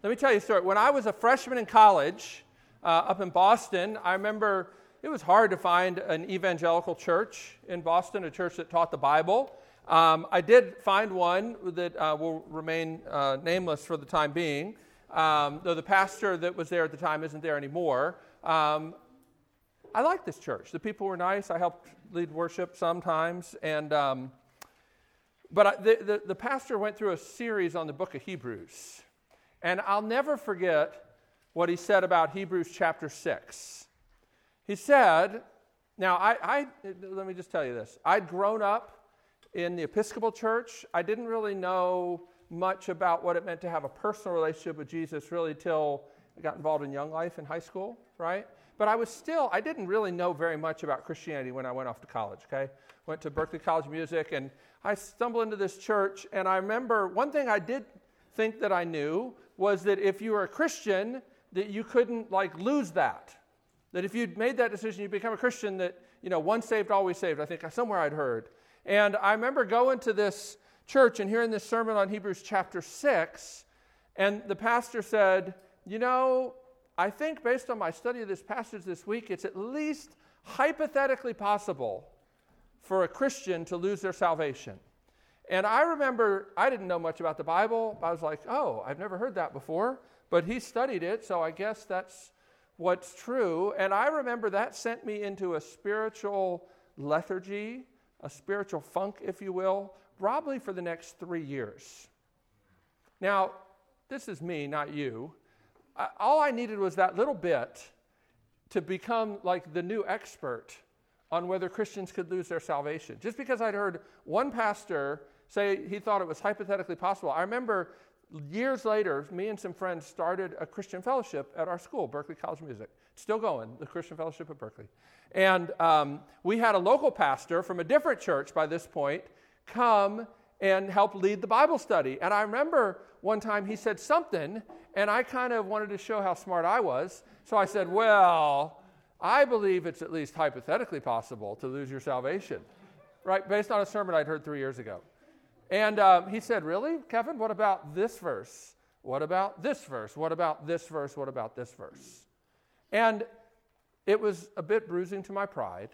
Let me tell you a story. When I was a freshman in college uh, up in Boston, I remember it was hard to find an evangelical church in Boston, a church that taught the Bible. Um, I did find one that uh, will remain uh, nameless for the time being, um, though the pastor that was there at the time isn't there anymore. Um, I liked this church. The people were nice. I helped lead worship sometimes, and um, but I, the, the, the pastor went through a series on the book of Hebrews. And I'll never forget what he said about Hebrews chapter 6. He said, now, I, I, let me just tell you this. I'd grown up in the Episcopal Church. I didn't really know much about what it meant to have a personal relationship with Jesus really till I got involved in Young Life in high school, right? But I was still, I didn't really know very much about Christianity when I went off to college, okay? Went to Berklee College of Music, and I stumbled into this church, and I remember one thing I did think that I knew was that if you were a Christian, that you couldn't like lose that. That if you'd made that decision, you'd become a Christian, that, you know, once saved, always saved. I think uh, somewhere I'd heard. And I remember going to this church and hearing this sermon on Hebrews chapter 6, and the pastor said, You know, I think based on my study of this passage this week, it's at least hypothetically possible for a Christian to lose their salvation. And I remember I didn't know much about the Bible. I was like, oh, I've never heard that before. But he studied it, so I guess that's what's true. And I remember that sent me into a spiritual lethargy, a spiritual funk, if you will, probably for the next three years. Now, this is me, not you. I, all I needed was that little bit to become like the new expert on whether Christians could lose their salvation. Just because I'd heard one pastor say he thought it was hypothetically possible. I remember years later, me and some friends started a Christian fellowship at our school, Berklee College of Music. It's still going, the Christian Fellowship at Berklee. And um, we had a local pastor from a different church by this point come and help lead the Bible study. And I remember one time he said something, and I kind of wanted to show how smart I was. So I said, Well, I believe it's at least hypothetically possible to lose your salvation, right? Based on a sermon I'd heard three years ago. And um, he said, Really, Kevin? What about this verse? What about this verse? What about this verse? What about this verse? And it was a bit bruising to my pride,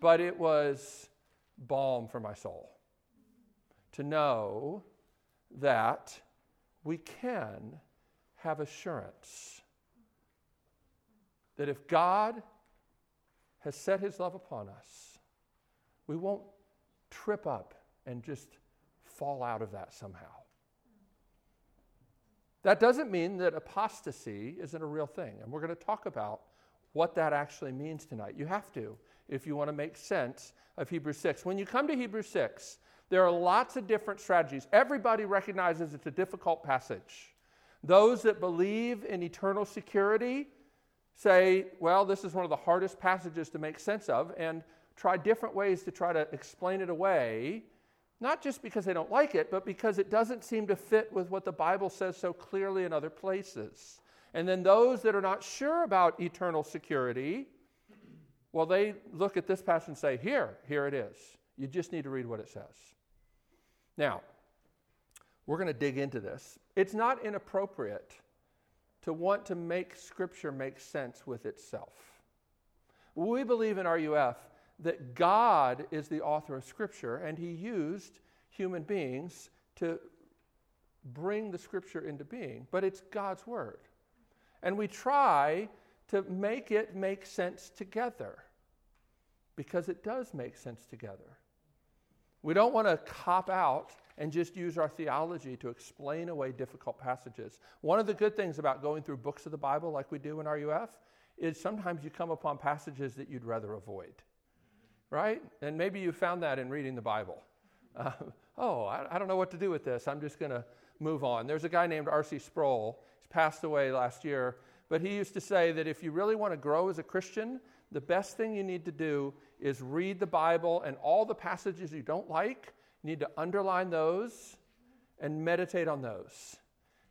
but it was balm for my soul to know that we can have assurance that if God has set his love upon us, we won't trip up and just fall out of that somehow. That doesn't mean that apostasy isn't a real thing. And we're going to talk about what that actually means tonight. You have to if you want to make sense of Hebrews 6. When you come to Hebrews 6, there are lots of different strategies. Everybody recognizes it's a difficult passage. Those that believe in eternal security say, well, this is one of the hardest passages to make sense of, and try different ways to try to explain it away not just because they don't like it, but because it doesn't seem to fit with what the Bible says so clearly in other places. And then those that are not sure about eternal security, well, they look at this passage and say, Here, here it is. You just need to read what it says. Now, we're going to dig into this. It's not inappropriate to want to make Scripture make sense with itself. We believe in RUF that God is the author of Scripture, and He used human beings to bring the Scripture into being. But it's God's Word. And we try to make it make sense together because it does make sense together. We don't want to cop out and just use our theology to explain away difficult passages. One of the good things about going through books of the Bible, like we do in RUF, is sometimes you come upon passages that you'd rather avoid right? And maybe you found that in reading the Bible. Uh, oh, I, I, don't know what to do with this. I'm just going to move on. There's a guy named R.C. Sproul. He's passed away last year, but he used to say that if you really want to grow as a Christian, the best thing you need to do is read the Bible and all the passages you don't like, you need to underline those and meditate on those.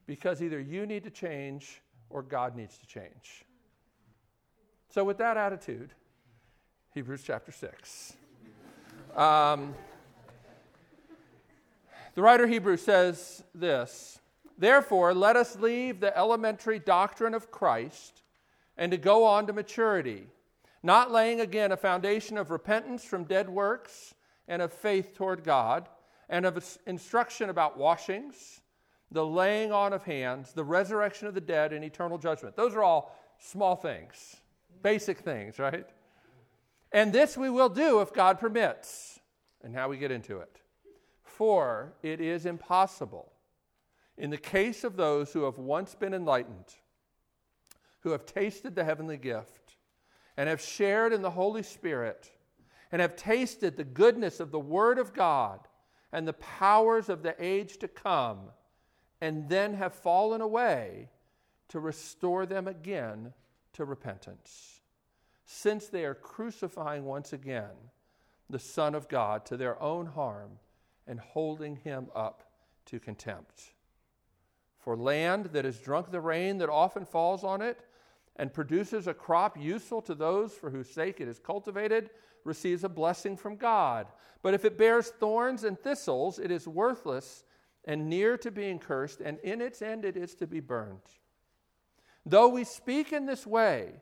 Because either you need to change or God needs to change. So, with that attitude, Hebrews chapter 6. Um, the writer Hebrews says this Therefore, let us leave the elementary doctrine of Christ and to go on to maturity, not laying again a foundation of repentance from dead works and of faith toward God, and of instruction about washings, the laying on of hands, the resurrection of the dead, and eternal judgment. Those are all small things, basic things, right? And this we will do if God permits. And how we get into it. For it is impossible, in the case of those who have once been enlightened, who have tasted the heavenly gift, and have shared in the Holy Spirit, and have tasted the goodness of the Word of God and the powers of the age to come, and then have fallen away to restore them again to repentance, since they are crucifying once again the Son of God to their own harm and holding him up to contempt. For land that has drunk the rain that often falls on it and produces a crop useful to those for whose sake it is cultivated receives a blessing from God. But if it bears thorns and thistles, it is worthless and near to being cursed, and in its end it is to be burned. Though we speak in this way,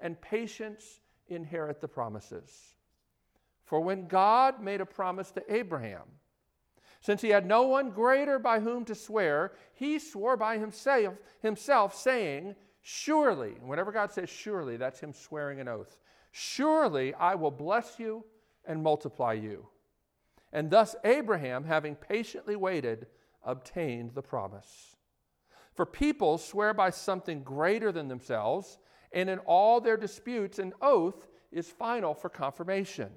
and patience inherit the promises. For when God made a promise to Abraham, since he had no one greater by whom to swear, he swore by himself, himself saying, Surely, whenever God says surely, that's him swearing an oath. Surely I will bless you and multiply you. And thus Abraham, having patiently waited, obtained the promise. For people swear by something greater than themselves, and in all their disputes, an oath is final for confirmation.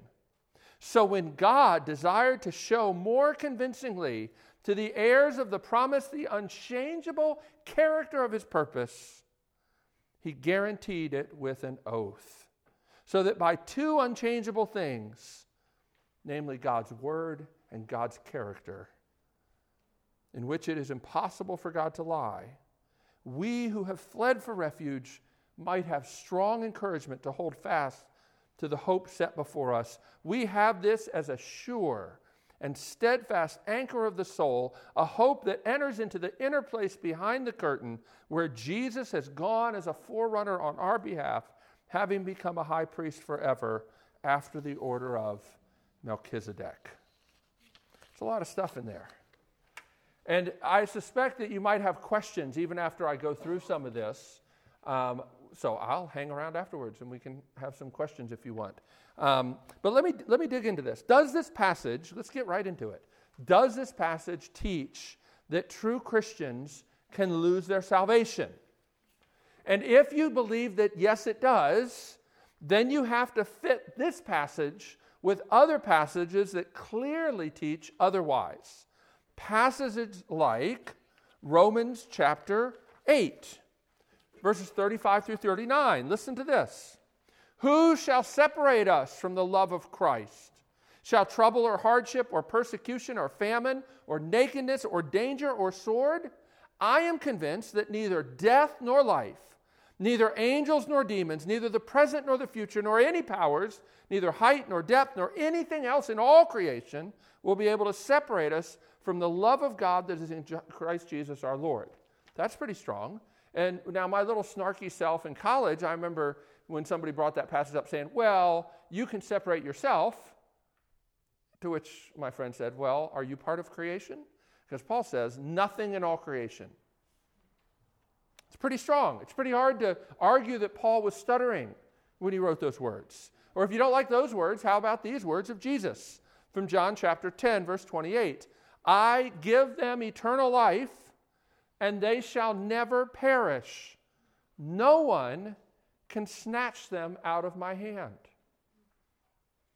So when God desired to show more convincingly to the heirs of the promise the unchangeable character of his purpose, he guaranteed it with an oath. So that by two unchangeable things, namely God's word and God's character, in which it is impossible for God to lie, we who have fled for refuge might have strong encouragement to hold fast to the hope set before us. We have this as a sure and steadfast anchor of the soul, a hope that enters into the inner place behind the curtain where Jesus has gone as a forerunner on our behalf, having become a high priest forever after the order of Melchizedek. There's a lot of stuff in there. And I suspect that you might have questions even after I go through some of this. Um, so I'll hang around afterwards and we can have some questions if you want. Um, but let me, let me dig into this. Does this passage, let's get right into it. Does this passage teach that true Christians can lose their salvation? And if you believe that yes, it does, then you have to fit this passage with other passages that clearly teach otherwise. Passages like Romans chapter 8 verses 35 through 39. Listen to this. Who shall separate us from the love of Christ? Shall trouble or hardship or persecution or famine or nakedness or danger or sword? I am convinced that neither death nor life, neither angels nor demons, neither the present nor the future, nor any powers, neither height nor depth, nor anything else in all creation will be able to separate us from the love of God that is in Christ Jesus our Lord. That's pretty strong. And now, my little snarky self in college, I remember when somebody brought that passage up saying, Well, you can separate yourself. To which my friend said, Well, are you part of creation? Because Paul says, Nothing in all creation. It's pretty strong. It's pretty hard to argue that Paul was stuttering when he wrote those words. Or if you don't like those words, how about these words of Jesus from John chapter 10, verse 28? I give them eternal life and they shall never perish. No one can snatch them out of my hand.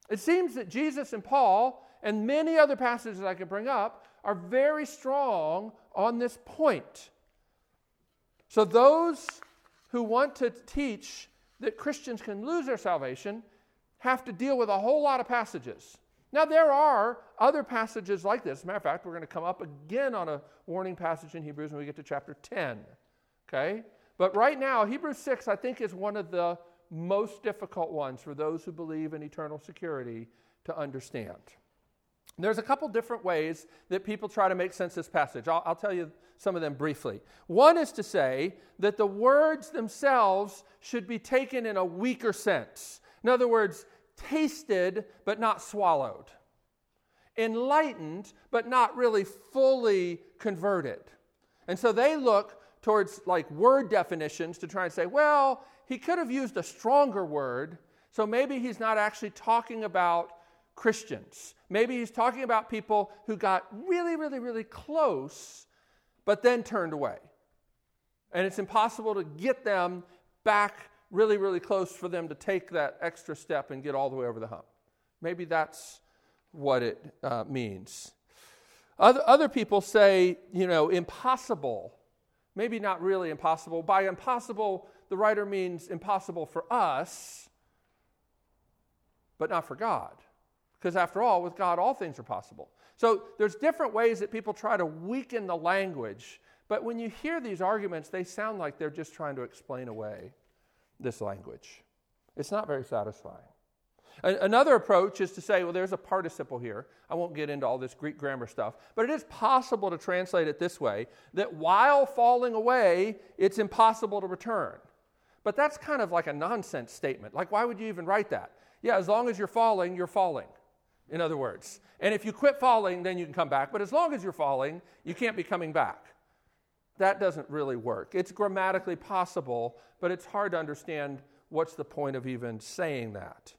It seems that Jesus and Paul, and many other passages I could bring up, are very strong on this point So, those who want to teach that Christians can lose their salvation have to deal with a whole lot of passages. Now, there are other passages like this. As a matter of fact, we're going to come up again on a warning passage in Hebrews when we get to chapter 10. Okay? But right now, Hebrews 6, I think, is one of the most difficult ones for those who believe in eternal security to understand. There's a couple different ways that people try to make sense of this passage. I'll, I'll, tell you some of them briefly. One is to say that the words themselves should be taken in a weaker sense. In other words, tasted but not swallowed, enlightened but not really fully converted. And so they look towards like word definitions to try and say, well, he could have used a stronger word, so maybe he's not actually talking about Christians. Maybe he's talking about people who got really, really, really close, but then turned away. And it's impossible to get them back really, really close for them to take that extra step and get all the way over the hump. Maybe that's what it uh, means. Other, other people say, you know, impossible. Maybe not really impossible. By impossible, the writer means impossible for us, but not for God. Because after all, with God, all things are possible. So there's different ways that people try to weaken the language, but when you hear these arguments, they sound like they're just trying to explain away this language. It's not very satisfying. Another approach is to say, well, there's a participle here. I won't get into all this Greek grammar stuff, but it is possible to translate it this way that while falling away, it's impossible to return. But that's kind of like a nonsense statement. Like, why would you even write that? Yeah, as long as you're falling, you're falling in other words. And if you quit falling, then you can come back. But as long as you're falling, you can't be coming back. That doesn't really work. It's grammatically possible, but it's hard to understand what's the point of even saying that.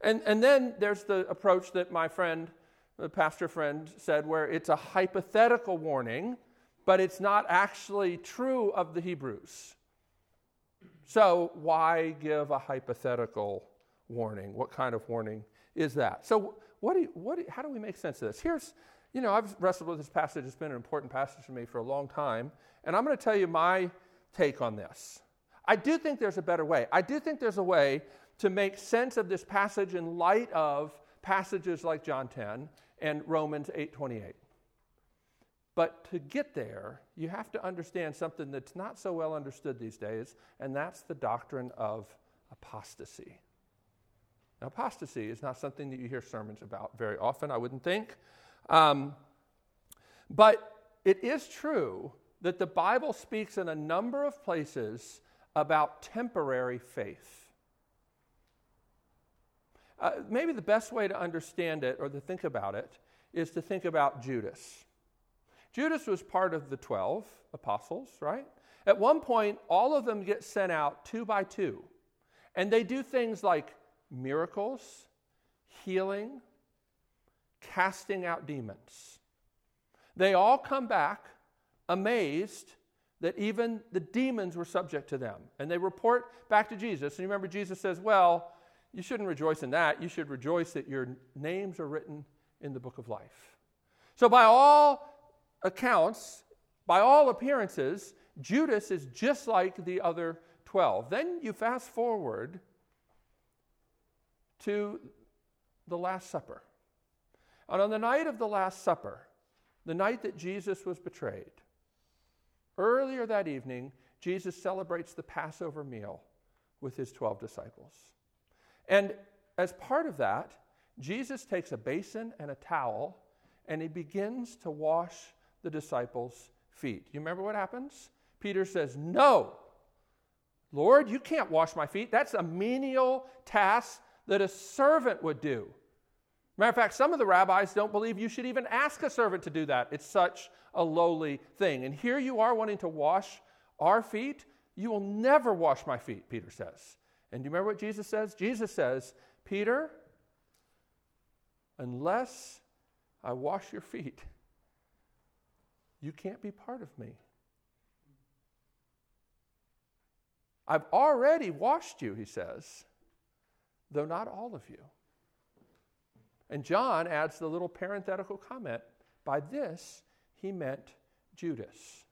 And, and then there's the approach that my friend, the pastor friend, said, where it's a hypothetical warning, but it's not actually true of the Hebrews. So, why give a hypothetical warning? What kind of warning is that? So, what do you, what do how do we make sense of this? Here's, you know, I've wrestled with this passage. It's been an important passage for me for a long time. And I'm going to tell you my take on this. I do think there's a better way. I do think there's a way to make sense of this passage in light of passages like John 10 and Romans 8:28. But to get there, you have to understand something that's not so well understood these days, and that's the doctrine of apostasy. Now, apostasy is not something that you hear sermons about very often, I wouldn't think. Um, but it is true that the Bible speaks in a number of places about temporary faith. Uh, maybe the best way to understand it or to think about it is to think about Judas. Judas was part of the 12 apostles, right? At one point, all of them get sent out two by two, and they do things like miracles, healing, casting out demons. They all come back amazed that even the demons were subject to them. And they report back to Jesus. And you remember, Jesus says, Well, you shouldn't rejoice in that. You should rejoice that your names are written in the book of life. So, by all accounts, by all appearances, Judas is just like the other 12. Then you fast forward to the Last Supper. And on the night of the Last Supper, the night that Jesus was betrayed, earlier that evening, Jesus celebrates the Passover meal with his 12 disciples. And as part of that, Jesus takes a basin and a towel and he begins to wash the disciples' feet. You remember what happens? Peter says, No, Lord, you can't wash my feet. That's a menial task that a servant would do. Matter of fact, some of the rabbis don't believe you should even ask a servant to do that. It's such a lowly thing. And here you are wanting to wash our feet. You will never wash my feet, Peter says. And do you remember what Jesus says? Jesus says, Peter, unless I wash your feet, you can't be part of me. I've already washed you, he says though not all of you. And John adds the little parenthetical comment by this, he meant Judas.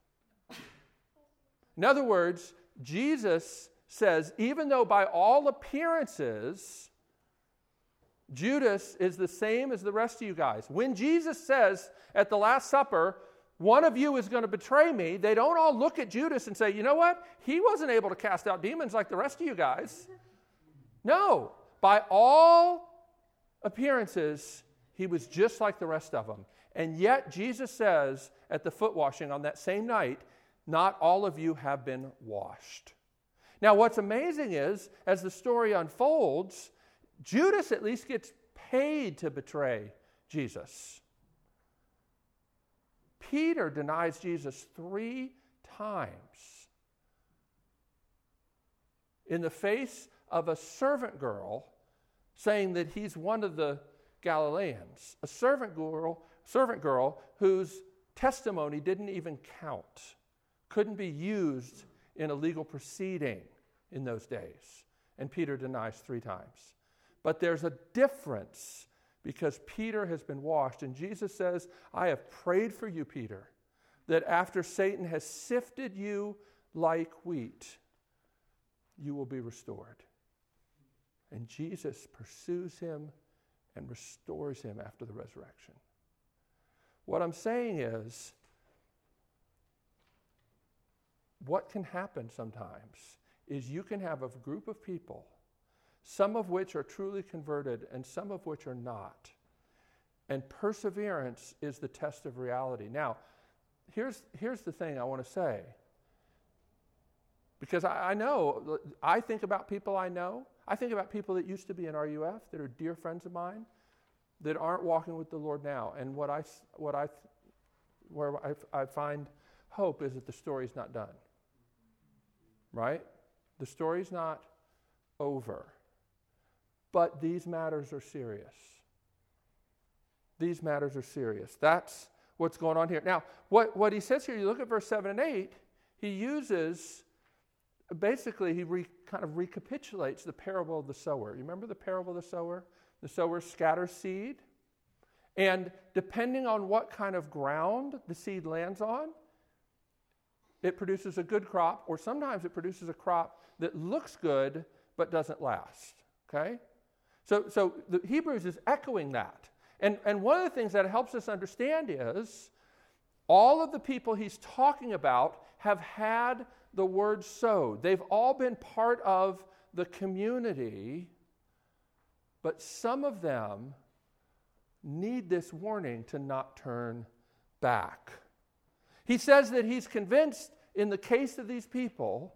In other words, Jesus says, even though by all appearances, Judas is the same as the rest of you guys. When Jesus says at the Last Supper, one of you is going to betray me, they don't all look at Judas and say, you know what? He wasn't able to cast out demons like the rest of you guys. No, by all appearances, he was just like the rest of them. And yet, Jesus says at the foot washing on that same night, not all of you have been washed. Now, what's amazing is, as the story unfolds, Judas at least gets paid to betray Jesus. Peter denies Jesus three times in the face of a servant girl saying that he's one of the Galileans, a servant girl, servant girl whose testimony didn't even count, couldn't be used in a legal proceeding in those days. And Peter denies three times. But there's a difference because Peter has been washed. And Jesus says, I have prayed for you, Peter, that after Satan has sifted you like wheat, you will be restored. And Jesus pursues him and restores him after the resurrection. What I'm saying is, what can happen sometimes is you can have a group of people some of which are truly converted and some of which are not. And perseverance is the test of reality. Now, here's, here's the thing I want to say. Because I, I know, I think about people I know. I think about people that used to be in RUF that are dear friends of mine that aren't walking with the Lord now. And what I, what I, where I, I find hope is that the story's not done. Right? The story's not over. But these matters are serious. These matters are serious. That's what's going on here. Now, what, what he says here, you look at verse 7 and 8, he uses basically, he re, kind of recapitulates the parable of the sower. You remember the parable of the sower? The sower scatters seed, and depending on what kind of ground the seed lands on, it produces a good crop, or sometimes it produces a crop that looks good but doesn't last. Okay? So, so the Hebrews is echoing that. And, and one of the things that helps us understand is all of the people he's talking about have had the word sowed. They've all been part of the community, but some of them need this warning to not turn back. He says that he's convinced in the case of these people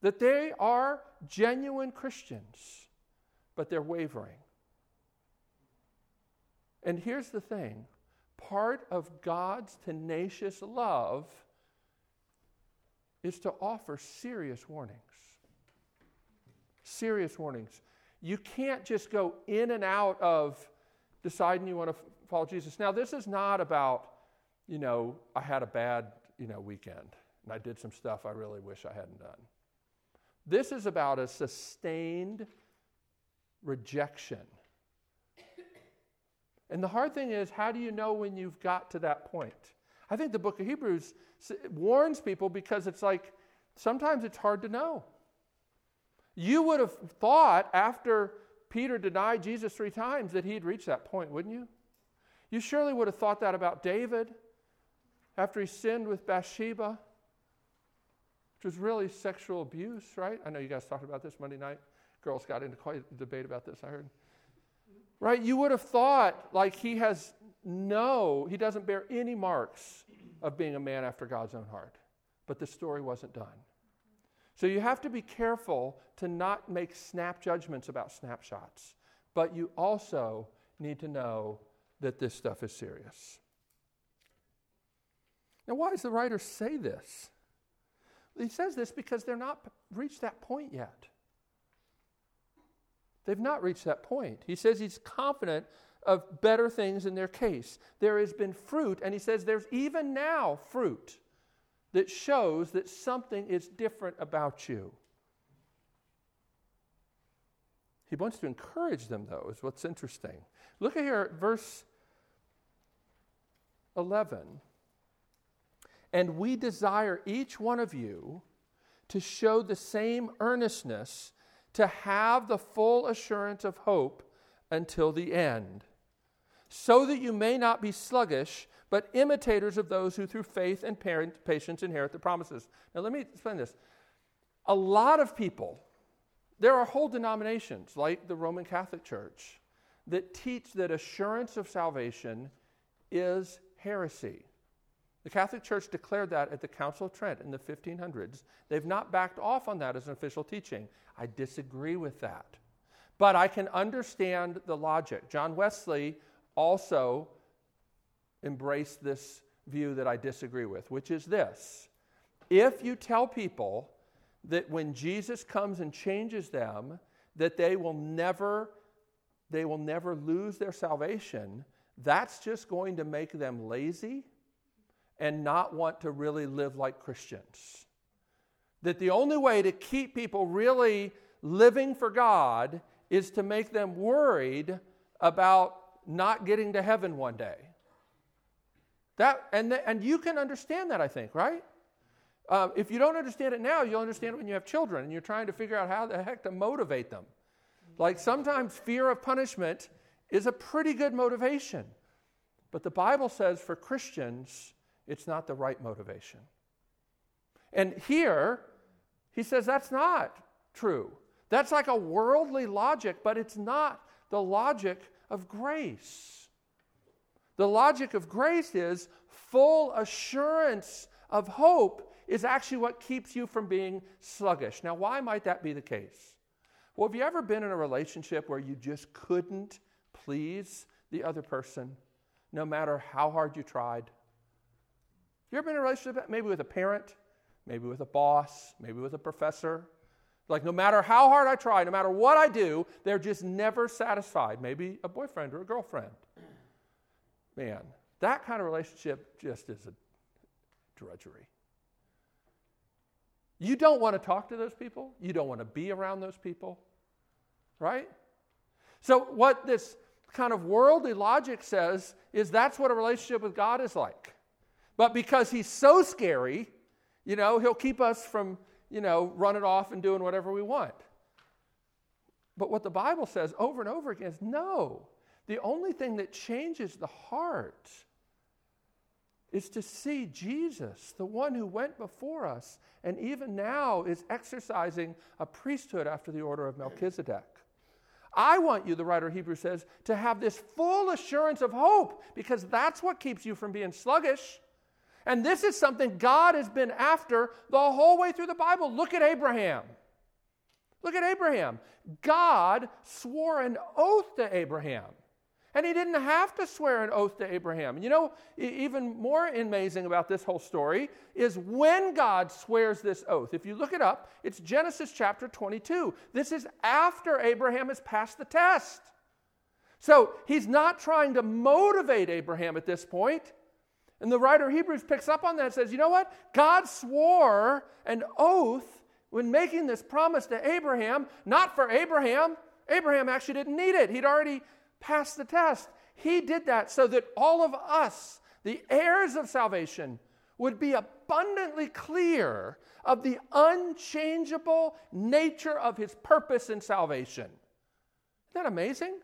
that they are genuine Christians but they're wavering. And here's the thing part of God's tenacious love is to offer serious warnings. Serious warnings. You can't just go in and out of deciding you want to follow Jesus. Now, this is not about, you know, I had a bad, you know, weekend and I did some stuff I really wish I hadn't done. This is about a sustained rejection. And the hard thing is, how do you know when you've got to that point? I think the book of Hebrews warns people because it's like sometimes it's hard to know. You would have thought after Peter denied Jesus three times that he'd reached that point, wouldn't you? You surely would have thought that about David after he sinned with Bathsheba, which was really sexual abuse, right? I know you guys talked about this Monday night girls got into quite a debate about this, I heard. Right? You would have thought like he has no, he doesn't bear any marks of being a man after God's own heart. But the story wasn't done. So you have to be careful to not make snap judgments about snapshots. But you also need to know that this stuff is serious. Now, why does the writer say this? He says this because they're not reached that point yet. They've not reached that point. He says he's confident of better things in their case. There has been fruit, and he says there's even now fruit that shows that something is different about you. He wants to encourage them, though, is what's interesting. Look at here at verse 11. And we desire each one of you to show the same earnestness to have the full assurance of hope until the end, so that you may not be sluggish, but imitators of those who through faith and patience inherit the promises. Now, let me explain this. A lot of people, there are whole denominations like the Roman Catholic Church that teach that assurance of salvation is heresy. The Catholic Church declared that at the Council of Trent in the 1500s. They've not backed off on that as an official teaching. I disagree with that. But I can understand the logic. John Wesley also embraced this view that I disagree with, which is this if you tell people that when Jesus comes and changes them, that they will never they will never lose their salvation, that's just going to make them lazy and not want to really live like Christians. That the only way to keep people really living for God is to make them worried about not getting to heaven one day. That, and, the, and you can understand that, I think, right? Uh, if you don't understand it now, you'll understand it when you have children and you're trying to figure out how the heck to motivate them. Like sometimes fear of punishment is a pretty good motivation. But the Bible says for Christians, it's not the right motivation. And here, he says that's not true. That's like a worldly logic, but it's not the logic of grace. The logic of grace is full assurance of hope is actually what keeps you from being sluggish. Now, why might that be the case? Well, have you ever been in a relationship where you just couldn't please the other person, no matter how hard you tried? You ever been in a relationship maybe with a parent, maybe with a boss, maybe with a professor? Like, no matter how hard I try, no matter what I do, they're just never satisfied. Maybe a boyfriend or a girlfriend. Man, that kind of relationship just is a drudgery. You don't want to talk to those people. You don't want to be around those people, right? So, what this kind of worldly logic says is that's what a relationship with God is like. But because he's so scary, you know, he'll keep us from, you know, running off and doing whatever we want. But what the Bible says over and over again is no. The only thing that changes the heart is to see Jesus, the one who went before us and even now is exercising a priesthood after the order of Melchizedek. I want you, the writer of Hebrews says, to have this full assurance of hope because that's what keeps you from being sluggish. And this is something God has been after the whole way through the Bible. Look at Abraham. Look at Abraham. God swore an oath to Abraham. And he didn't have to swear an oath to Abraham. You know, even more amazing about this whole story is when God swears this oath. If you look it up, it's Genesis chapter 22. This is after Abraham has passed the test. So he's not trying to motivate Abraham at this point. And the writer of Hebrews picks up on that and says, you know what? God swore an oath when making this promise to Abraham, not for Abraham. Abraham actually didn't need it, he'd already passed the test. He did that so that all of us, the heirs of salvation, would be abundantly clear of the unchangeable nature of his purpose in salvation. Isn't that amazing?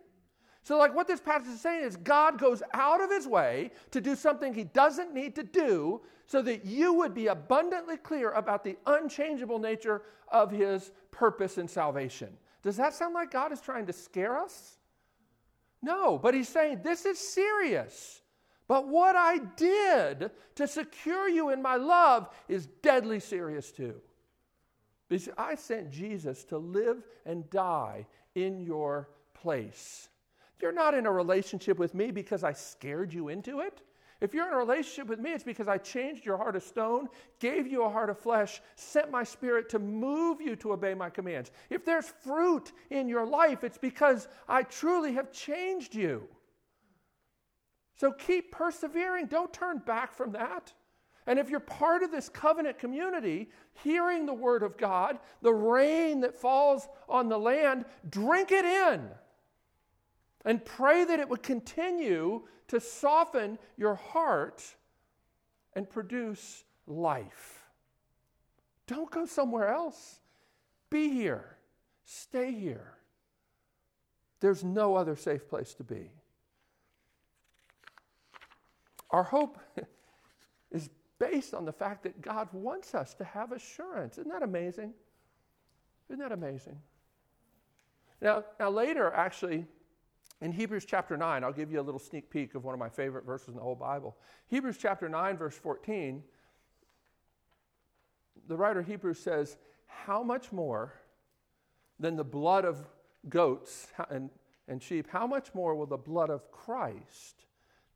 So, like what this passage is saying is God goes out of his way to do something he doesn't need to do so that you would be abundantly clear about the unchangeable nature of his purpose in salvation. Does that sound like God is trying to scare us? No, but he's saying this is serious. But what I did to secure you in my love is deadly serious too. Because I sent Jesus to live and die in your place. You're not in a relationship with me because I scared you into it. If you're in a relationship with me, it's because I changed your heart of stone, gave you a heart of flesh, sent my spirit to move you to obey my commands. If there's fruit in your life, it's because I truly have changed you. So keep persevering. Don't turn back from that. And if you're part of this covenant community, hearing the word of God, the rain that falls on the land, drink it in and pray that it would continue to soften your heart and produce life. Don't go somewhere else. Be here. Stay here. There's no other safe place to be. Our hope is based on the fact that God wants us to have assurance. Isn't that amazing? Isn't that amazing? Now, now later, actually, in Hebrews chapter 9, I'll give you a little sneak peek of one of my favorite verses in the whole Bible. Hebrews chapter 9, verse 14, the writer of Hebrews says, How much more than the blood of goats and, and sheep, how much more will the blood of Christ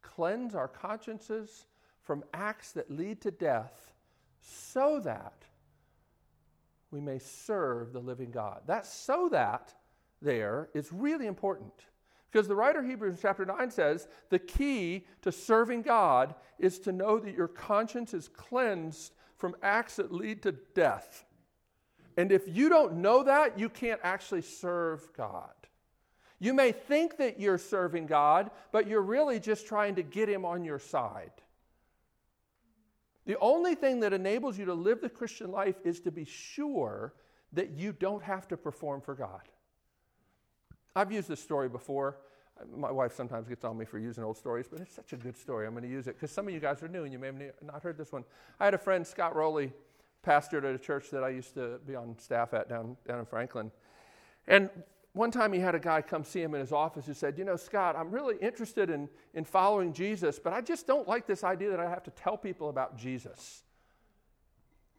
cleanse our consciences from acts that lead to death so that we may serve the living God? That so that there is really important. Because the writer of Hebrews chapter 9 says the key to serving God is to know that your conscience is cleansed from acts that lead to death. And if you don't know that, you can't actually serve God. You may think that you're serving God, but you're really just trying to get Him on your side. The only thing that enables you to live the Christian life is to be sure that you don't have to perform for God. I've used this story before. My wife sometimes gets on me for using old stories, but it's such a good story. I'm going to use it because some of you guys are new and you may have not heard this one. I had a friend, Scott Rowley, pastored at a church that I used to be on staff at down, down in Franklin. And one time he had a guy come see him in his office who said, You know, Scott, I'm really interested in, in following Jesus, but I just don't like this idea that I have to tell people about Jesus.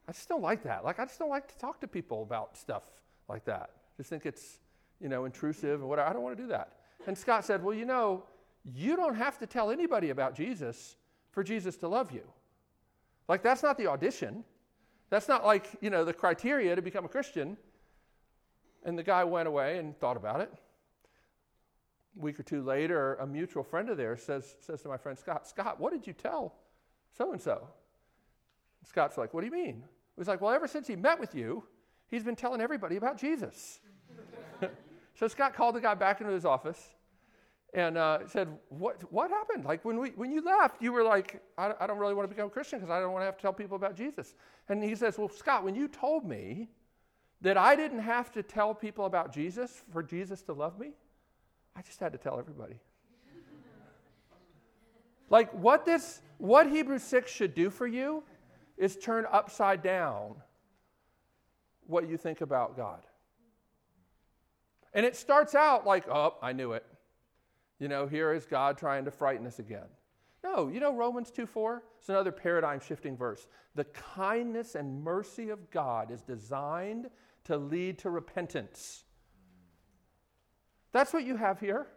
I just don't like that. Like, I just don't like to talk to people about stuff like that. Just think it's, you know, intrusive and whatever. I don't want to do that. And Scott said, Well, you know, you don't have to tell anybody about Jesus for Jesus to love you. Like, that's not the audition. That's not like, you know, the criteria to become a Christian. And the guy went away and thought about it. A week or two later, a mutual friend of theirs says, says to my friend Scott, Scott, what did you tell so and so? Scott's like, What do you mean? He was like, Well, ever since he met with you, he's been telling everybody about Jesus. So Scott called the guy back into his office and uh, said, what, what happened? Like when, we, when you left, you were like, I, I don't really want to become a Christian because I don't want to have to tell people about Jesus. And he says, Well, Scott, when you told me that I didn't have to tell people about Jesus for Jesus to love me, I just had to tell everybody. like what this, what Hebrews 6 should do for you is turn upside down what you think about God. And it starts out like, oh, I knew it. You know, here is God trying to frighten us again. No, you know Romans 2 4? It's another paradigm shifting verse. The kindness and mercy of God is designed to lead to repentance. That's what you have here.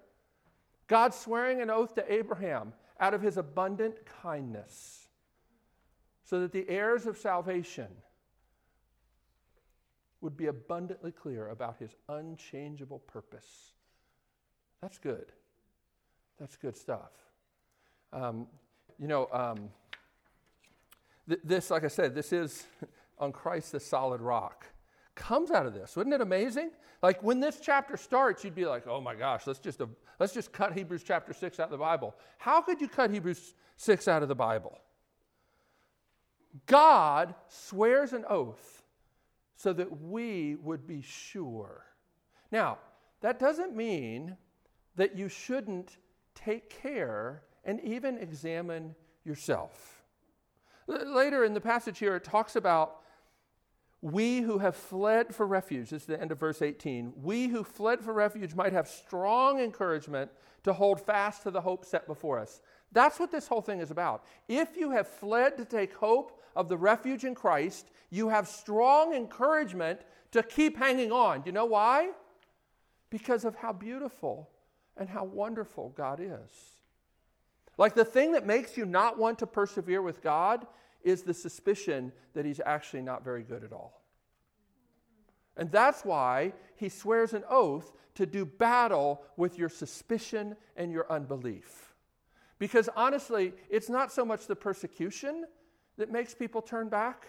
God swearing an oath to Abraham out of his abundant kindness, so that the heirs of salvation would be abundantly clear about his unchangeable purpose. That's good. That's good stuff. Um, you know, um, th- this, like I said, this is on Christ the solid rock. Comes out of this. Wouldn't it amazing? Like when this chapter starts, you'd be like, oh my gosh, let's just, uh, let's just cut Hebrews chapter 6 out of the Bible. How could you cut Hebrews 6 out of the Bible? God swears an oath so that we would be sure. Now, that doesn't mean that you shouldn't take care and even examine yourself. L- later in the passage here, it talks about we who have fled for refuge. This is the end of verse 18. We who fled for refuge might have strong encouragement to hold fast to the hope set before us. That's what this whole thing is about. If you have fled to take hope of the refuge in Christ, you have strong encouragement to keep hanging on. Do you know why? Because of how beautiful and how wonderful God is. Like the thing that makes you not want to persevere with God is the suspicion that He's actually not very good at all. And that's why He swears an oath to do battle with your suspicion and your unbelief. Because honestly, it's not so much the persecution that makes people turn back,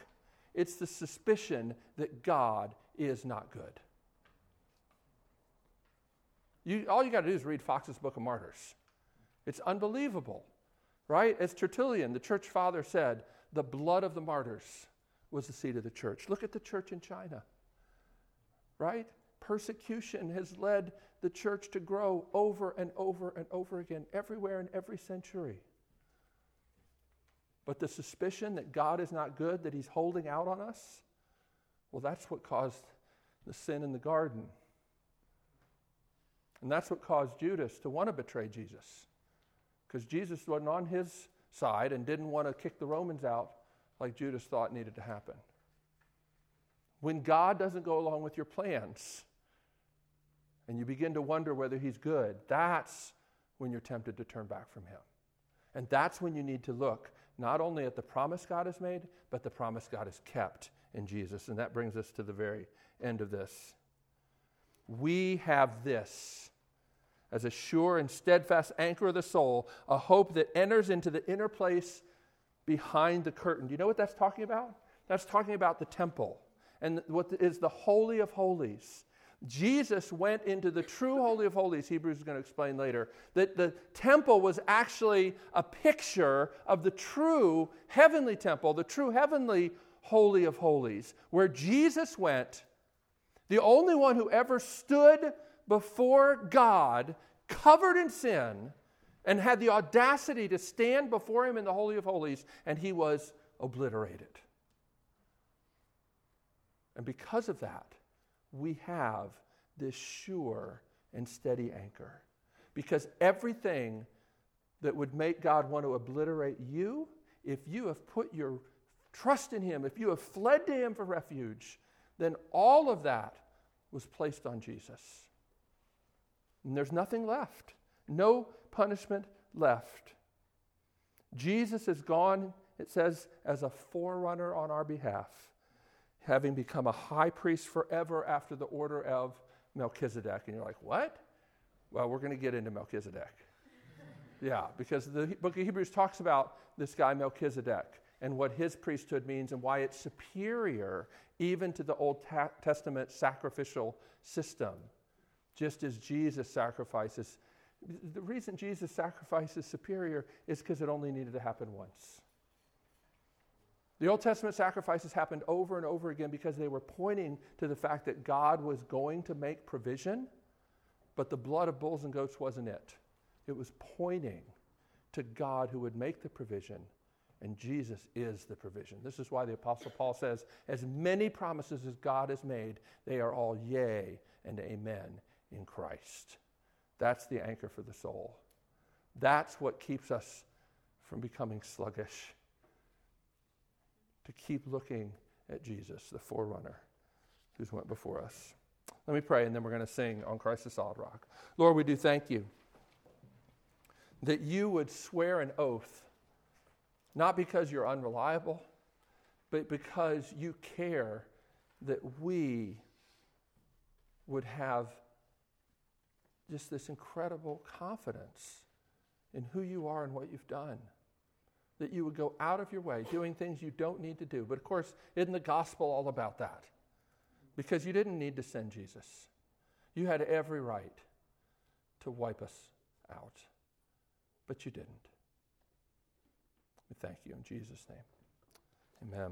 it's the suspicion that God is not good. You, all you got to do is read Foxe's Book of Martyrs. It's unbelievable, right? As Tertullian, the church father, said, the blood of the martyrs was the seed of the church. Look at the church in China, right? Persecution has led the church to grow over and over and over again, everywhere in every century. But the suspicion that God is not good, that He's holding out on us, well, that's what caused the sin in the garden. And that's what caused Judas to want to betray Jesus. Because Jesus wasn't on his side and didn't want to kick the Romans out like Judas thought needed to happen. When God doesn't go along with your plans and you begin to wonder whether he's good, that's when you're tempted to turn back from him. And that's when you need to look not only at the promise God has made, but the promise God has kept in Jesus. And that brings us to the very end of this. We have this as a sure and steadfast anchor of the soul, a hope that enters into the inner place behind the curtain. Do you know what that's talking about? That's talking about the temple and what is the Holy of Holies. Jesus went into the true Holy of Holies, Hebrews is going to explain later, that the temple was actually a picture of the true heavenly temple, the true heavenly Holy of Holies, where Jesus went, the only one who ever stood before God, covered in sin, and had the audacity to stand before Him in the Holy of Holies, and he was obliterated. And because of that, we have this sure and steady anchor. Because everything that would make God want to obliterate you, if you have put your trust in Him, if you have fled to Him for refuge, then all of that was placed on Jesus. And there's nothing left, no punishment left. Jesus is gone, it says, as a forerunner on our behalf having become a high priest forever after the order of Melchizedek. And you're like, what? Well, we're going to get into Melchizedek. yeah, because the book of Hebrews talks about this guy, Melchizedek, and what his priesthood means and why it's superior even to the Old Ta- Testament sacrificial system, just as Jesus sacrifices. The reason Jesus' sacrifice is superior is because it only needed to happen once. The Old Testament sacrifices happened over and over again because they were pointing to the fact that God was going to make provision, but the blood of bulls and goats wasn't it. It was pointing to God who would make the provision, and Jesus is the provision. This is why the Apostle Paul says, As many promises as God has made, they are all yea and amen in Christ. That's the anchor for the soul. That's what keeps us from becoming sluggish to keep looking at Jesus, the forerunner who's went before us. Let me pray, and then we're going to sing on Christ the solid rock. Lord, we do thank you that you would swear an oath, not because you're unreliable, but because you care that we would have just this incredible confidence in who you are and what you've done that you would go out of your way doing things you don't need to do. But of course, isn't the gospel all about that? Because you didn't need to send Jesus. You had every right to wipe us out, but you didn't. We thank you in Jesus' name. Amen.